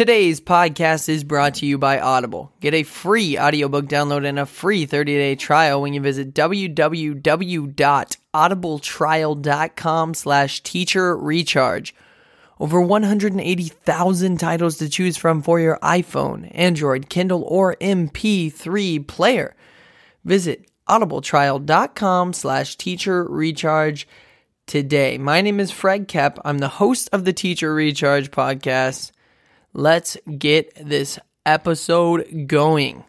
Today's podcast is brought to you by Audible. Get a free audiobook download and a free 30-day trial when you visit www.audibletrial.com slash teacher recharge. Over 180,000 titles to choose from for your iPhone, Android, Kindle, or MP3 player. Visit audibletrial.com slash teacher recharge today. My name is Fred Kep. I'm the host of the Teacher Recharge podcast. Let's get this episode going.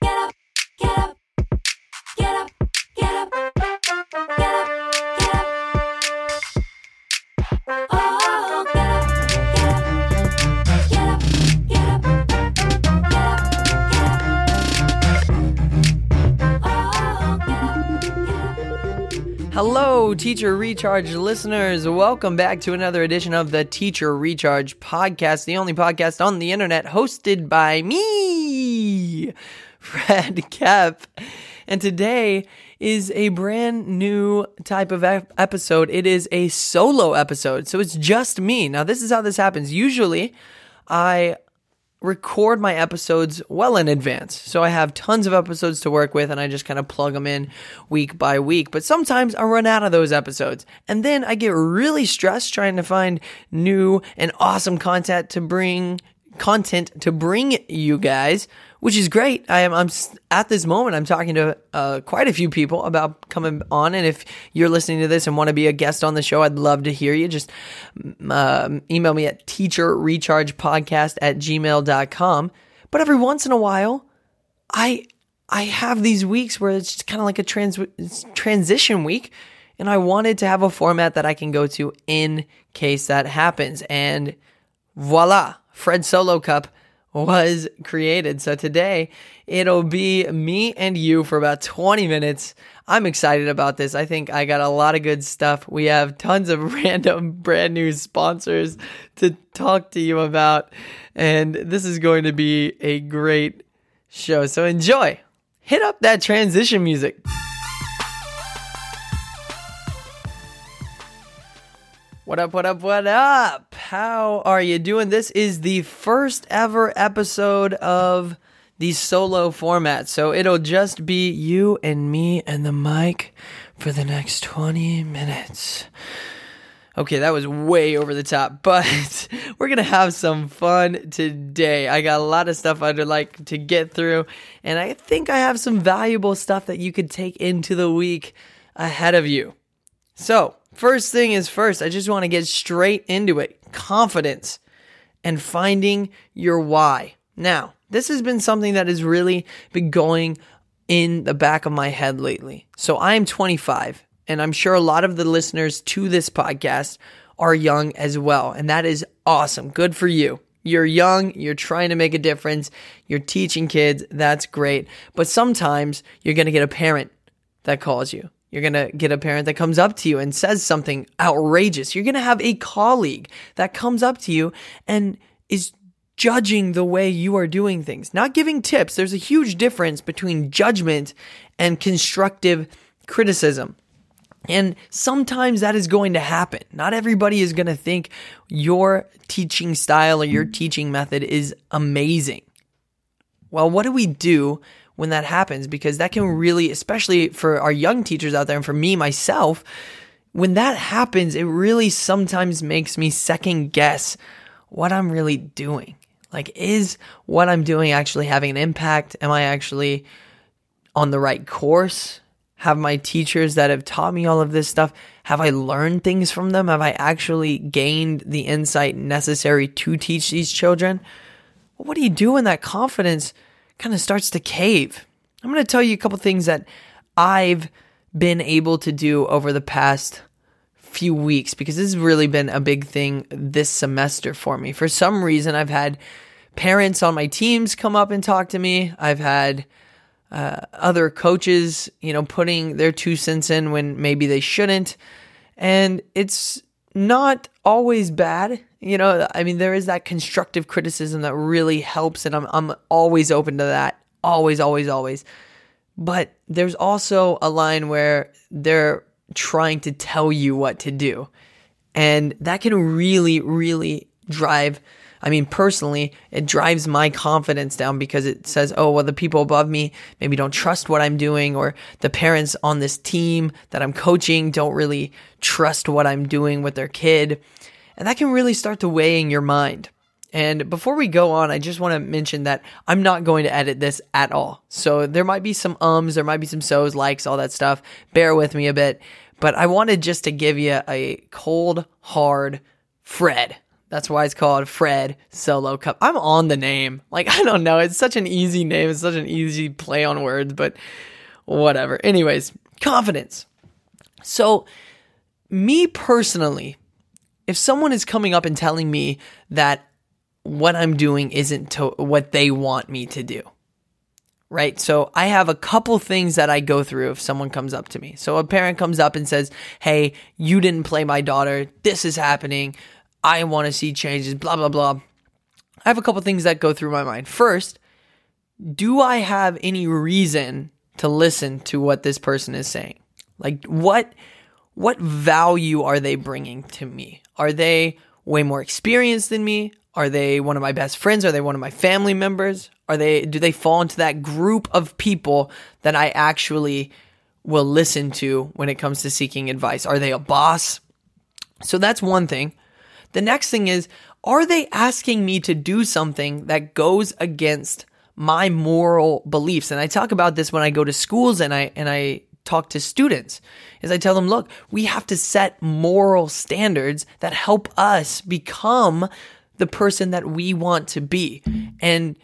Get Hello, Teacher Recharge listeners. Welcome back to another edition of the Teacher Recharge podcast, the only podcast on the internet hosted by me, Fred Kep. And today is a brand new type of ep- episode. It is a solo episode. So it's just me. Now, this is how this happens. Usually, I record my episodes well in advance. So I have tons of episodes to work with and I just kind of plug them in week by week. But sometimes I run out of those episodes. And then I get really stressed trying to find new and awesome content to bring content to bring you guys, which is great. I am I'm at this moment I'm talking to uh, quite a few people about coming on and if you're listening to this and want to be a guest on the show, I'd love to hear you. Just um, email me at teacherrechargepodcast at gmail.com. But every once in a while, I I have these weeks where it's kind of like a trans transition week, and I wanted to have a format that I can go to in case that happens. And voila, Fred Solo Cup was created. So today it'll be me and you for about 20 minutes. I'm excited about this. I think I got a lot of good stuff. We have tons of random brand new sponsors to talk to you about. And this is going to be a great show. So enjoy. Hit up that transition music. What up, what up, what up? How are you doing? This is the first ever episode of the solo format. So it'll just be you and me and the mic for the next 20 minutes. Okay, that was way over the top, but we're gonna have some fun today. I got a lot of stuff I'd like to get through, and I think I have some valuable stuff that you could take into the week ahead of you. So, first thing is first, I just want to get straight into it confidence and finding your why. Now, this has been something that has really been going in the back of my head lately. So, I am 25, and I'm sure a lot of the listeners to this podcast are young as well. And that is awesome. Good for you. You're young, you're trying to make a difference, you're teaching kids, that's great. But sometimes you're going to get a parent that calls you. You're going to get a parent that comes up to you and says something outrageous. You're going to have a colleague that comes up to you and is judging the way you are doing things, not giving tips. There's a huge difference between judgment and constructive criticism. And sometimes that is going to happen. Not everybody is going to think your teaching style or your teaching method is amazing. Well, what do we do when that happens? Because that can really, especially for our young teachers out there and for me myself, when that happens, it really sometimes makes me second guess what I'm really doing. Like, is what I'm doing actually having an impact? Am I actually on the right course? Have my teachers that have taught me all of this stuff, have I learned things from them? Have I actually gained the insight necessary to teach these children? What do you do when that confidence kind of starts to cave? I'm going to tell you a couple things that I've been able to do over the past few weeks because this has really been a big thing this semester for me. For some reason, I've had parents on my teams come up and talk to me. I've had uh, other coaches, you know, putting their two cents in when maybe they shouldn't. And it's not always bad. You know, I mean, there is that constructive criticism that really helps, and I'm, I'm always open to that. Always, always, always. But there's also a line where they're trying to tell you what to do. And that can really, really drive I mean, personally, it drives my confidence down because it says, oh, well, the people above me maybe don't trust what I'm doing, or the parents on this team that I'm coaching don't really trust what I'm doing with their kid. And that can really start to weigh in your mind. And before we go on, I just want to mention that I'm not going to edit this at all. So there might be some ums, there might be some so's, likes, all that stuff. Bear with me a bit. But I wanted just to give you a cold, hard Fred that's why it's called Fred Solo Cup. I'm on the name. Like, I don't know. It's such an easy name. It's such an easy play on words, but whatever. Anyways, confidence. So, me personally, if someone is coming up and telling me that what I'm doing isn't to what they want me to do, right? So I have a couple things that I go through if someone comes up to me. So a parent comes up and says, Hey, you didn't play my daughter. This is happening. I want to see changes, blah, blah, blah. I have a couple things that go through my mind. First, do I have any reason to listen to what this person is saying? Like what what value are they bringing to me? Are they way more experienced than me? Are they one of my best friends? Are they one of my family members? Are they do they fall into that group of people that I actually will listen to when it comes to seeking advice? Are they a boss? So that's one thing. The next thing is, are they asking me to do something that goes against my moral beliefs? And I talk about this when I go to schools and I, and I talk to students is I tell them, look, we have to set moral standards that help us become the person that we want to be. And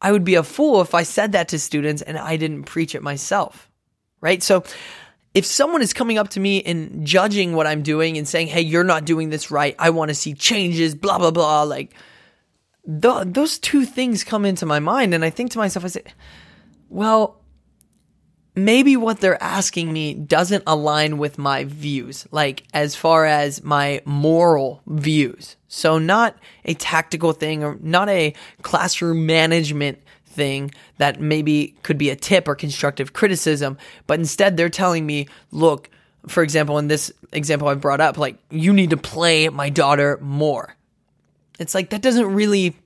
I would be a fool if I said that to students and I didn't preach it myself. Right. So if someone is coming up to me and judging what I'm doing and saying, hey, you're not doing this right, I want to see changes, blah, blah, blah, like th- those two things come into my mind. And I think to myself, I say, well, maybe what they're asking me doesn't align with my views, like as far as my moral views. So, not a tactical thing or not a classroom management thing that maybe could be a tip or constructive criticism, but instead they're telling me, look, for example, in this example I brought up, like, you need to play my daughter more. It's like that doesn't really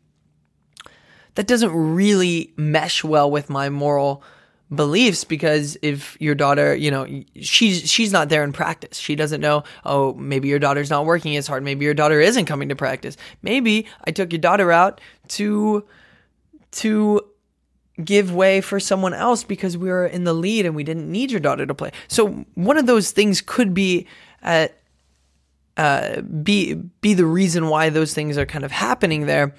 that doesn't really mesh well with my moral beliefs because if your daughter, you know, she's she's not there in practice. She doesn't know, oh, maybe your daughter's not working as hard. Maybe your daughter isn't coming to practice. Maybe I took your daughter out to to give way for someone else because we were in the lead and we didn't need your daughter to play. So one of those things could be uh, uh, be be the reason why those things are kind of happening there.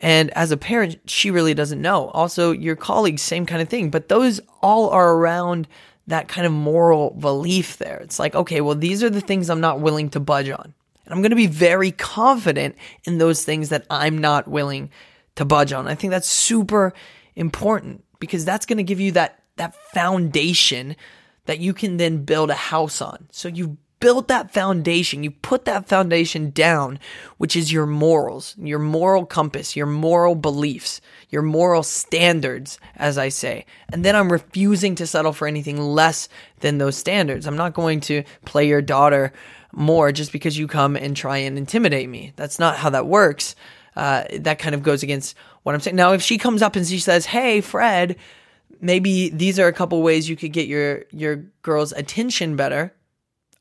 And as a parent, she really doesn't know. Also, your colleagues, same kind of thing. But those all are around that kind of moral belief there. It's like, okay, well, these are the things I'm not willing to budge on. And I'm going to be very confident in those things that I'm not willing to budge on. I think that's super important because that's going to give you that that foundation that you can then build a house on. So you build that foundation, you put that foundation down, which is your morals, your moral compass, your moral beliefs, your moral standards, as I say. And then I'm refusing to settle for anything less than those standards. I'm not going to play your daughter more just because you come and try and intimidate me. That's not how that works. Uh, that kind of goes against what I'm saying. Now, if she comes up and she says, "Hey, Fred, maybe these are a couple ways you could get your your girl's attention better."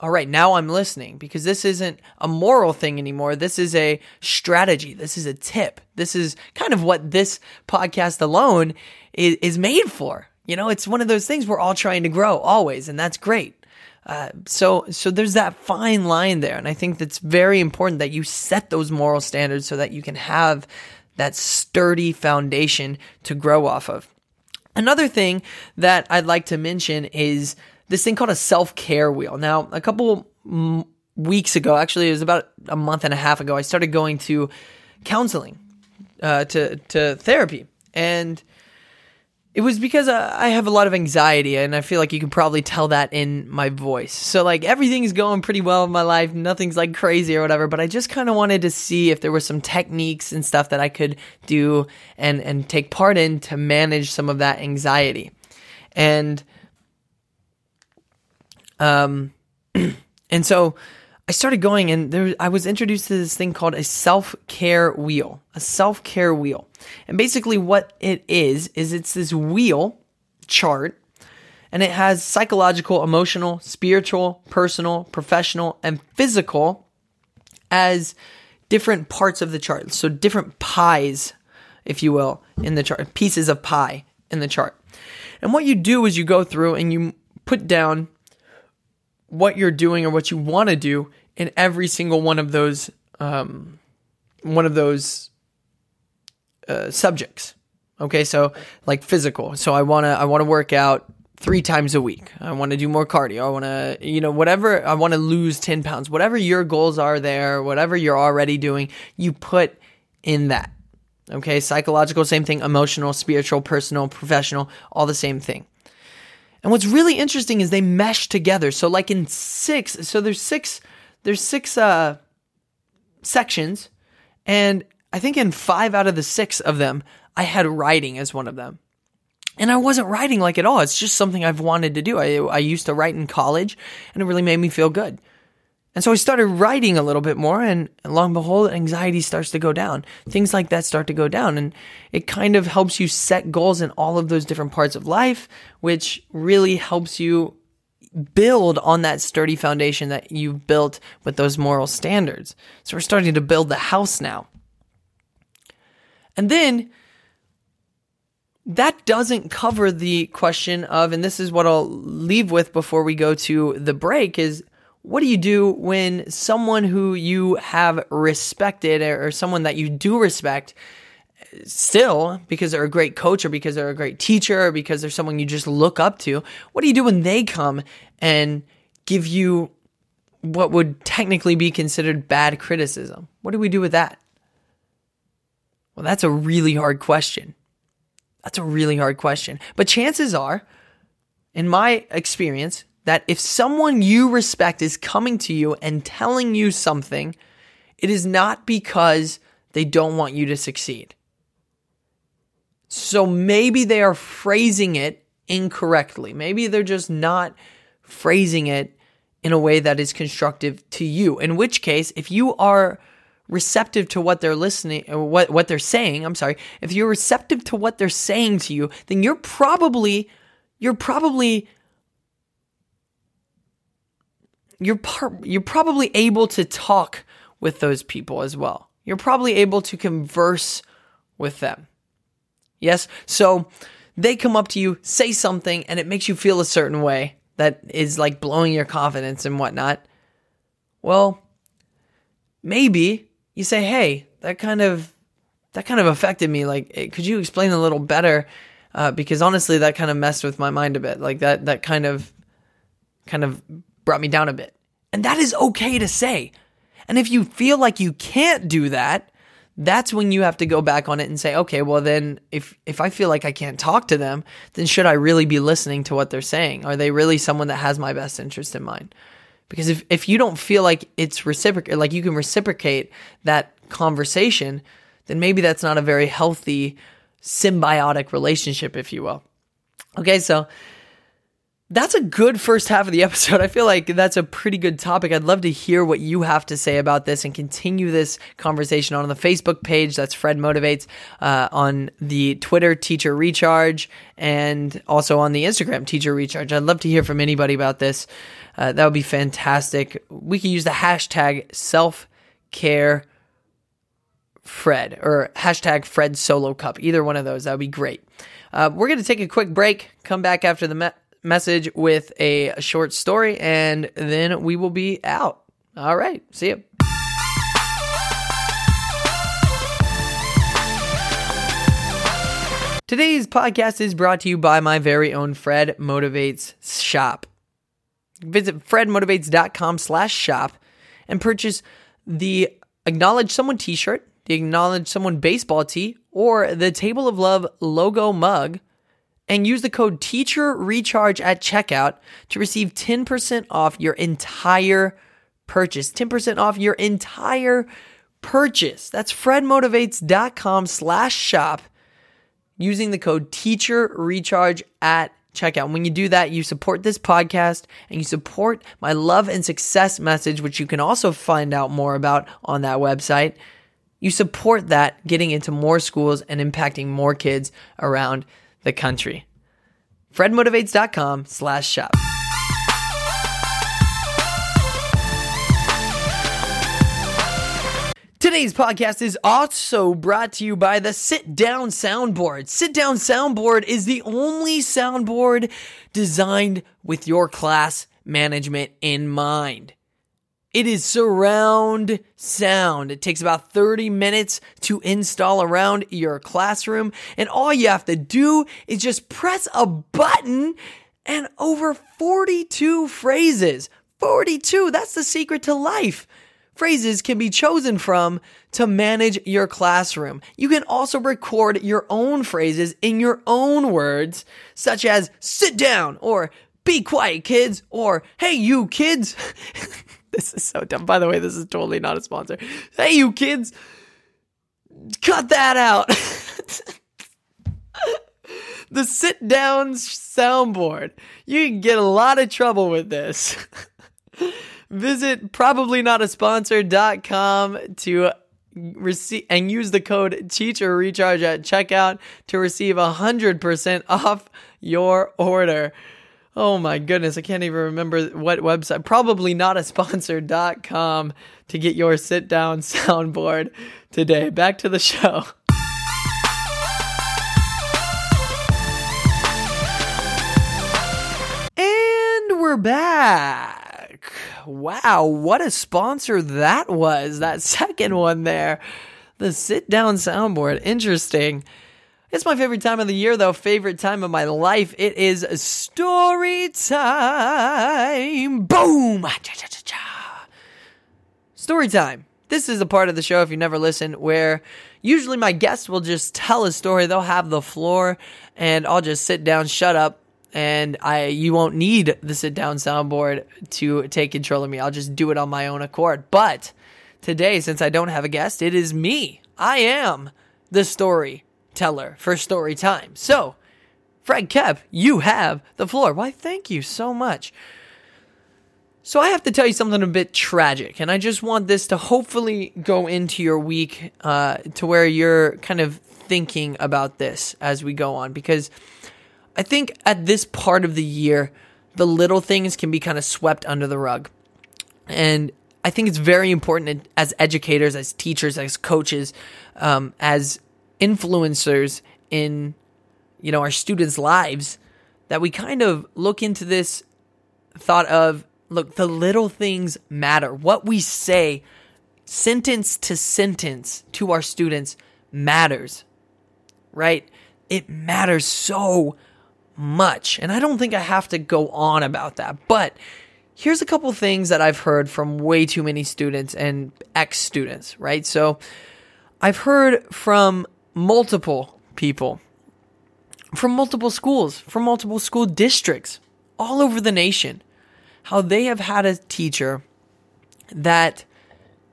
All right, now I'm listening because this isn't a moral thing anymore. This is a strategy. This is a tip. This is kind of what this podcast alone is, is made for. You know, it's one of those things we're all trying to grow always, and that's great. Uh, so, so there's that fine line there, and I think that's very important that you set those moral standards so that you can have that sturdy foundation to grow off of. Another thing that I'd like to mention is this thing called a self care wheel. Now, a couple weeks ago, actually, it was about a month and a half ago, I started going to counseling, uh, to to therapy, and it was because I have a lot of anxiety, and I feel like you can probably tell that in my voice. So, like, everything's going pretty well in my life. Nothing's like crazy or whatever, but I just kind of wanted to see if there were some techniques and stuff that I could do and, and take part in to manage some of that anxiety. And, um, and so I started going and there I was introduced to this thing called a self-care wheel. A self-care wheel. And basically what it is is it's this wheel chart and it has psychological, emotional, spiritual, personal, professional, and physical as different parts of the chart. So different pies, if you will, in the chart, pieces of pie in the chart. And what you do is you go through and you put down what you're doing or what you want to do in every single one of those um, one of those uh, subjects. Okay, so like physical. So I wanna I wanna work out three times a week. I want to do more cardio. I want to you know whatever I want to lose ten pounds. Whatever your goals are there, whatever you're already doing, you put in that. Okay, psychological, same thing. Emotional, spiritual, personal, professional, all the same thing. And what's really interesting is they mesh together. So like in six, so there's six, there's six uh, sections, and I think in five out of the six of them, I had writing as one of them. And I wasn't writing like at all. It's just something I've wanted to do. I, I used to write in college, and it really made me feel good. And so I started writing a little bit more, and long and behold, anxiety starts to go down. Things like that start to go down, and it kind of helps you set goals in all of those different parts of life, which really helps you build on that sturdy foundation that you've built with those moral standards. So we're starting to build the house now. And then that doesn't cover the question of, and this is what I'll leave with before we go to the break is what do you do when someone who you have respected or someone that you do respect still because they're a great coach or because they're a great teacher or because they're someone you just look up to what do you do when they come and give you what would technically be considered bad criticism? What do we do with that? Well that's a really hard question. That's a really hard question. But chances are in my experience that if someone you respect is coming to you and telling you something, it is not because they don't want you to succeed. So maybe they are phrasing it incorrectly. Maybe they're just not phrasing it in a way that is constructive to you. In which case, if you are receptive to what they're listening uh, what what they're saying, I'm sorry, if you're receptive to what they're saying to you, then you're probably you're probably you're par- you're probably able to talk with those people as well. You're probably able to converse with them. Yes? So they come up to you, say something, and it makes you feel a certain way that is like blowing your confidence and whatnot. Well, maybe you say, "Hey, that kind of that kind of affected me. Like, eh, could you explain a little better?" Uh, because honestly, that kind of messed with my mind a bit. Like that that kind of kind of brought me down a bit. And that is okay to say. And if you feel like you can't do that, that's when you have to go back on it and say, okay, well then if if I feel like I can't talk to them, then should I really be listening to what they're saying? Are they really someone that has my best interest in mind? Because if if you don't feel like it's reciprocal like you can reciprocate that conversation, then maybe that's not a very healthy symbiotic relationship if you will. Okay, so that's a good first half of the episode. I feel like that's a pretty good topic. I'd love to hear what you have to say about this and continue this conversation on the Facebook page. That's Fred Motivates, uh, on the Twitter, Teacher Recharge, and also on the Instagram, Teacher Recharge. I'd love to hear from anybody about this. Uh, that would be fantastic. We could use the hashtag self care Fred or hashtag Fred Solo Cup. Either one of those. That would be great. Uh, we're going to take a quick break, come back after the. Message with a short story, and then we will be out. All right. See you. Today's podcast is brought to you by my very own Fred Motivates shop. Visit fredmotivates.com slash shop and purchase the Acknowledge Someone t-shirt, the Acknowledge Someone baseball tee, or the Table of Love logo mug and use the code teacher recharge at checkout to receive 10% off your entire purchase 10% off your entire purchase that's fredmotivates.com slash shop using the code teacher recharge at checkout. When you do that, you support this podcast and you support my love and success message, which you can also find out more about on that website. You support that getting into more schools and impacting more kids around the country. FredMotivates.com slash shop. Today's podcast is also brought to you by the Sit Down Soundboard. Sit Down Soundboard is the only soundboard designed with your class management in mind. It is surround sound. It takes about 30 minutes to install around your classroom, and all you have to do is just press a button and over 42 phrases. 42, that's the secret to life phrases can be chosen from to manage your classroom. You can also record your own phrases in your own words, such as sit down or be quiet, kids, or hey, you kids. this is so dumb. By the way, this is totally not a sponsor. Hey, you kids, cut that out. the sit down soundboard. You can get a lot of trouble with this. Visit probably not a sponsor.com to receive and use the code teacher recharge at checkout to receive a hundred percent off your order. Oh my goodness, I can't even remember what website. Probably not a sponsor.com to get your sit down soundboard today. Back to the show. And we're back. Wow, what a sponsor that was. That second one there. The sit down soundboard. Interesting. It's my favorite time of the year, though. Favorite time of my life. It is story time. Boom. Story time. This is a part of the show, if you never listen, where usually my guests will just tell a story. They'll have the floor, and I'll just sit down, shut up, and I you won't need the sit down soundboard to take control of me. I'll just do it on my own accord. But today, since I don't have a guest, it is me. I am the storyteller for story time. So, Fred Kep, you have the floor. Why, thank you so much. So I have to tell you something a bit tragic, and I just want this to hopefully go into your week uh, to where you're kind of thinking about this as we go on, because I think at this part of the year, the little things can be kind of swept under the rug, and I think it's very important as educators, as teachers, as coaches, um, as influencers in you know our students' lives that we kind of look into this thought of look, the little things matter. What we say, sentence to sentence, to our students matters, right? It matters so much. And I don't think I have to go on about that. But here's a couple things that I've heard from way too many students and ex students, right? So I've heard from multiple people, from multiple schools, from multiple school districts all over the nation how they have had a teacher that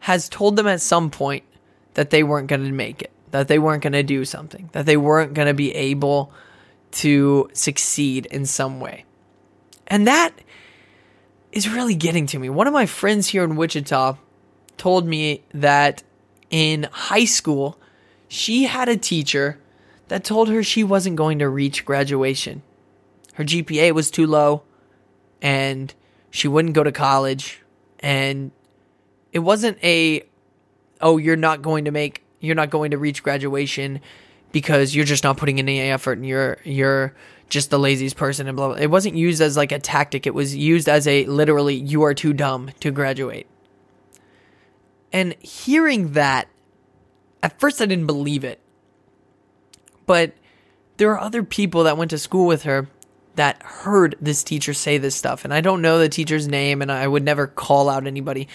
has told them at some point that they weren't going to make it, that they weren't going to do something, that they weren't going to be able to succeed in some way. And that is really getting to me. One of my friends here in Wichita told me that in high school, she had a teacher that told her she wasn't going to reach graduation. Her GPA was too low, and she wouldn't go to college and it wasn't a oh you're not going to make you're not going to reach graduation because you're just not putting in any effort and you're you're just the laziest person and blah, blah. It wasn't used as like a tactic. It was used as a literally you are too dumb to graduate. And hearing that, at first I didn't believe it. But there are other people that went to school with her that heard this teacher say this stuff. And I don't know the teacher's name and I would never call out anybody,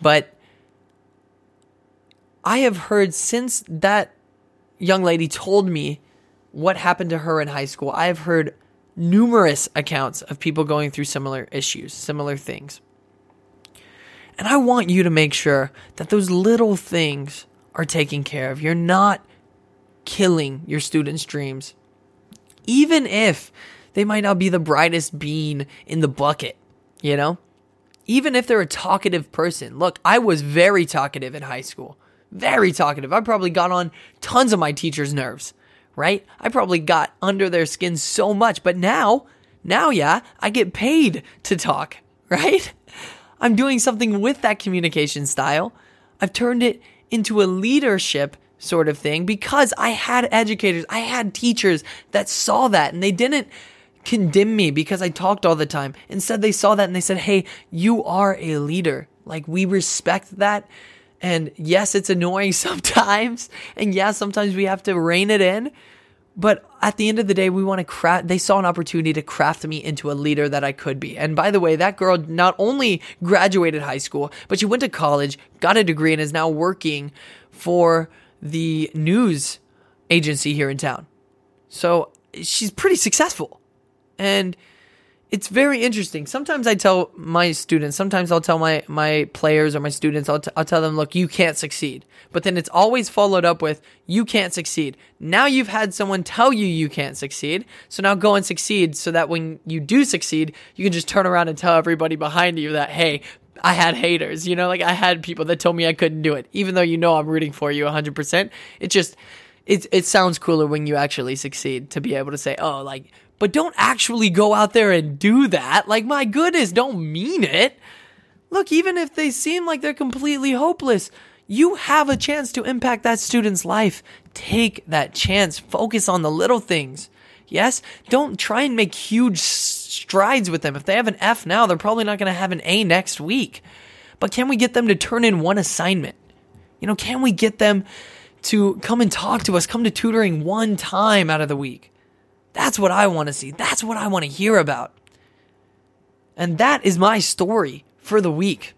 but I have heard since that young lady told me what happened to her in high school, I have heard numerous accounts of people going through similar issues, similar things. And I want you to make sure that those little things are taken care of. You're not killing your students' dreams. Even if they might not be the brightest bean in the bucket, you know? Even if they're a talkative person. Look, I was very talkative in high school. Very talkative. I probably got on tons of my teachers' nerves, right? I probably got under their skin so much, but now, now, yeah, I get paid to talk, right? I'm doing something with that communication style. I've turned it into a leadership sort of thing because I had educators, I had teachers that saw that and they didn't condemn me because I talked all the time. Instead, they saw that and they said, Hey, you are a leader. Like, we respect that. And yes, it's annoying sometimes. And yes, sometimes we have to rein it in. But at the end of the day, we want to craft, they saw an opportunity to craft me into a leader that I could be. And by the way, that girl not only graduated high school, but she went to college, got a degree, and is now working for the news agency here in town. So she's pretty successful. And it's very interesting. Sometimes I tell my students, sometimes I'll tell my, my players or my students, I'll, t- I'll tell them, look, you can't succeed. But then it's always followed up with, you can't succeed. Now you've had someone tell you you can't succeed. So now go and succeed so that when you do succeed, you can just turn around and tell everybody behind you that, hey, I had haters, you know, like I had people that told me I couldn't do it, even though you know I'm rooting for you 100%. It just, it, it sounds cooler when you actually succeed to be able to say, oh, like, but don't actually go out there and do that. Like, my goodness, don't mean it. Look, even if they seem like they're completely hopeless, you have a chance to impact that student's life. Take that chance. Focus on the little things. Yes? Don't try and make huge strides with them. If they have an F now, they're probably not going to have an A next week. But can we get them to turn in one assignment? You know, can we get them to come and talk to us, come to tutoring one time out of the week? That's what I want to see. That's what I want to hear about. And that is my story for the week.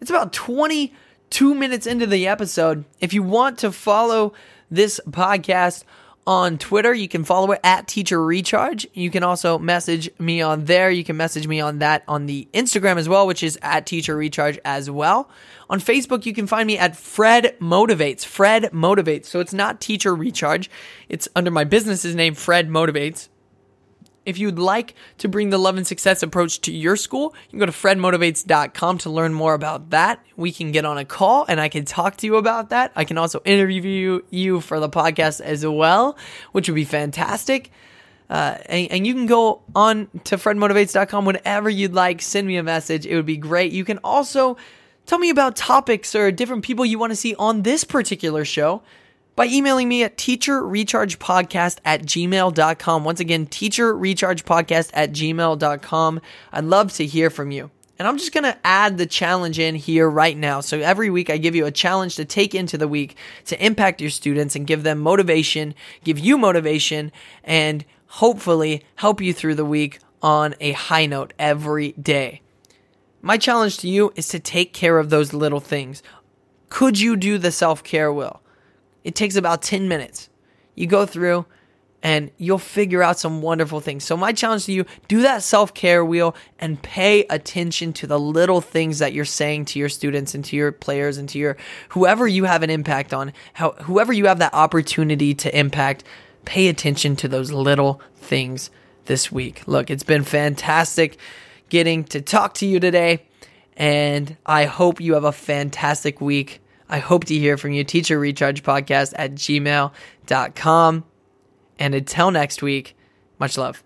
It's about 22 minutes into the episode. If you want to follow this podcast on Twitter, you can follow it at Teacher Recharge. You can also message me on there. You can message me on that on the Instagram as well, which is at Teacher Recharge as well. On Facebook, you can find me at Fred Motivates. Fred Motivates. So it's not Teacher Recharge. It's under my business's name, Fred Motivates. If you'd like to bring the love and success approach to your school, you can go to fredmotivates.com to learn more about that. We can get on a call and I can talk to you about that. I can also interview you for the podcast as well, which would be fantastic. Uh, and, and, you can go on to fredmotivates.com whenever you'd like. Send me a message. It would be great. You can also tell me about topics or different people you want to see on this particular show by emailing me at teacherrechargepodcast at gmail.com. Once again, teacherrechargepodcast at gmail.com. I'd love to hear from you. And I'm just going to add the challenge in here right now. So every week I give you a challenge to take into the week to impact your students and give them motivation, give you motivation, and hopefully help you through the week on a high note every day. My challenge to you is to take care of those little things. Could you do the self care wheel? It takes about 10 minutes. You go through and you'll figure out some wonderful things. So my challenge to you, do that self-care wheel and pay attention to the little things that you're saying to your students and to your players and to your whoever you have an impact on, how whoever you have that opportunity to impact, pay attention to those little things this week. Look, it's been fantastic getting to talk to you today and I hope you have a fantastic week. I hope to hear from you. Teacher Recharge Podcast at gmail.com. And until next week, much love.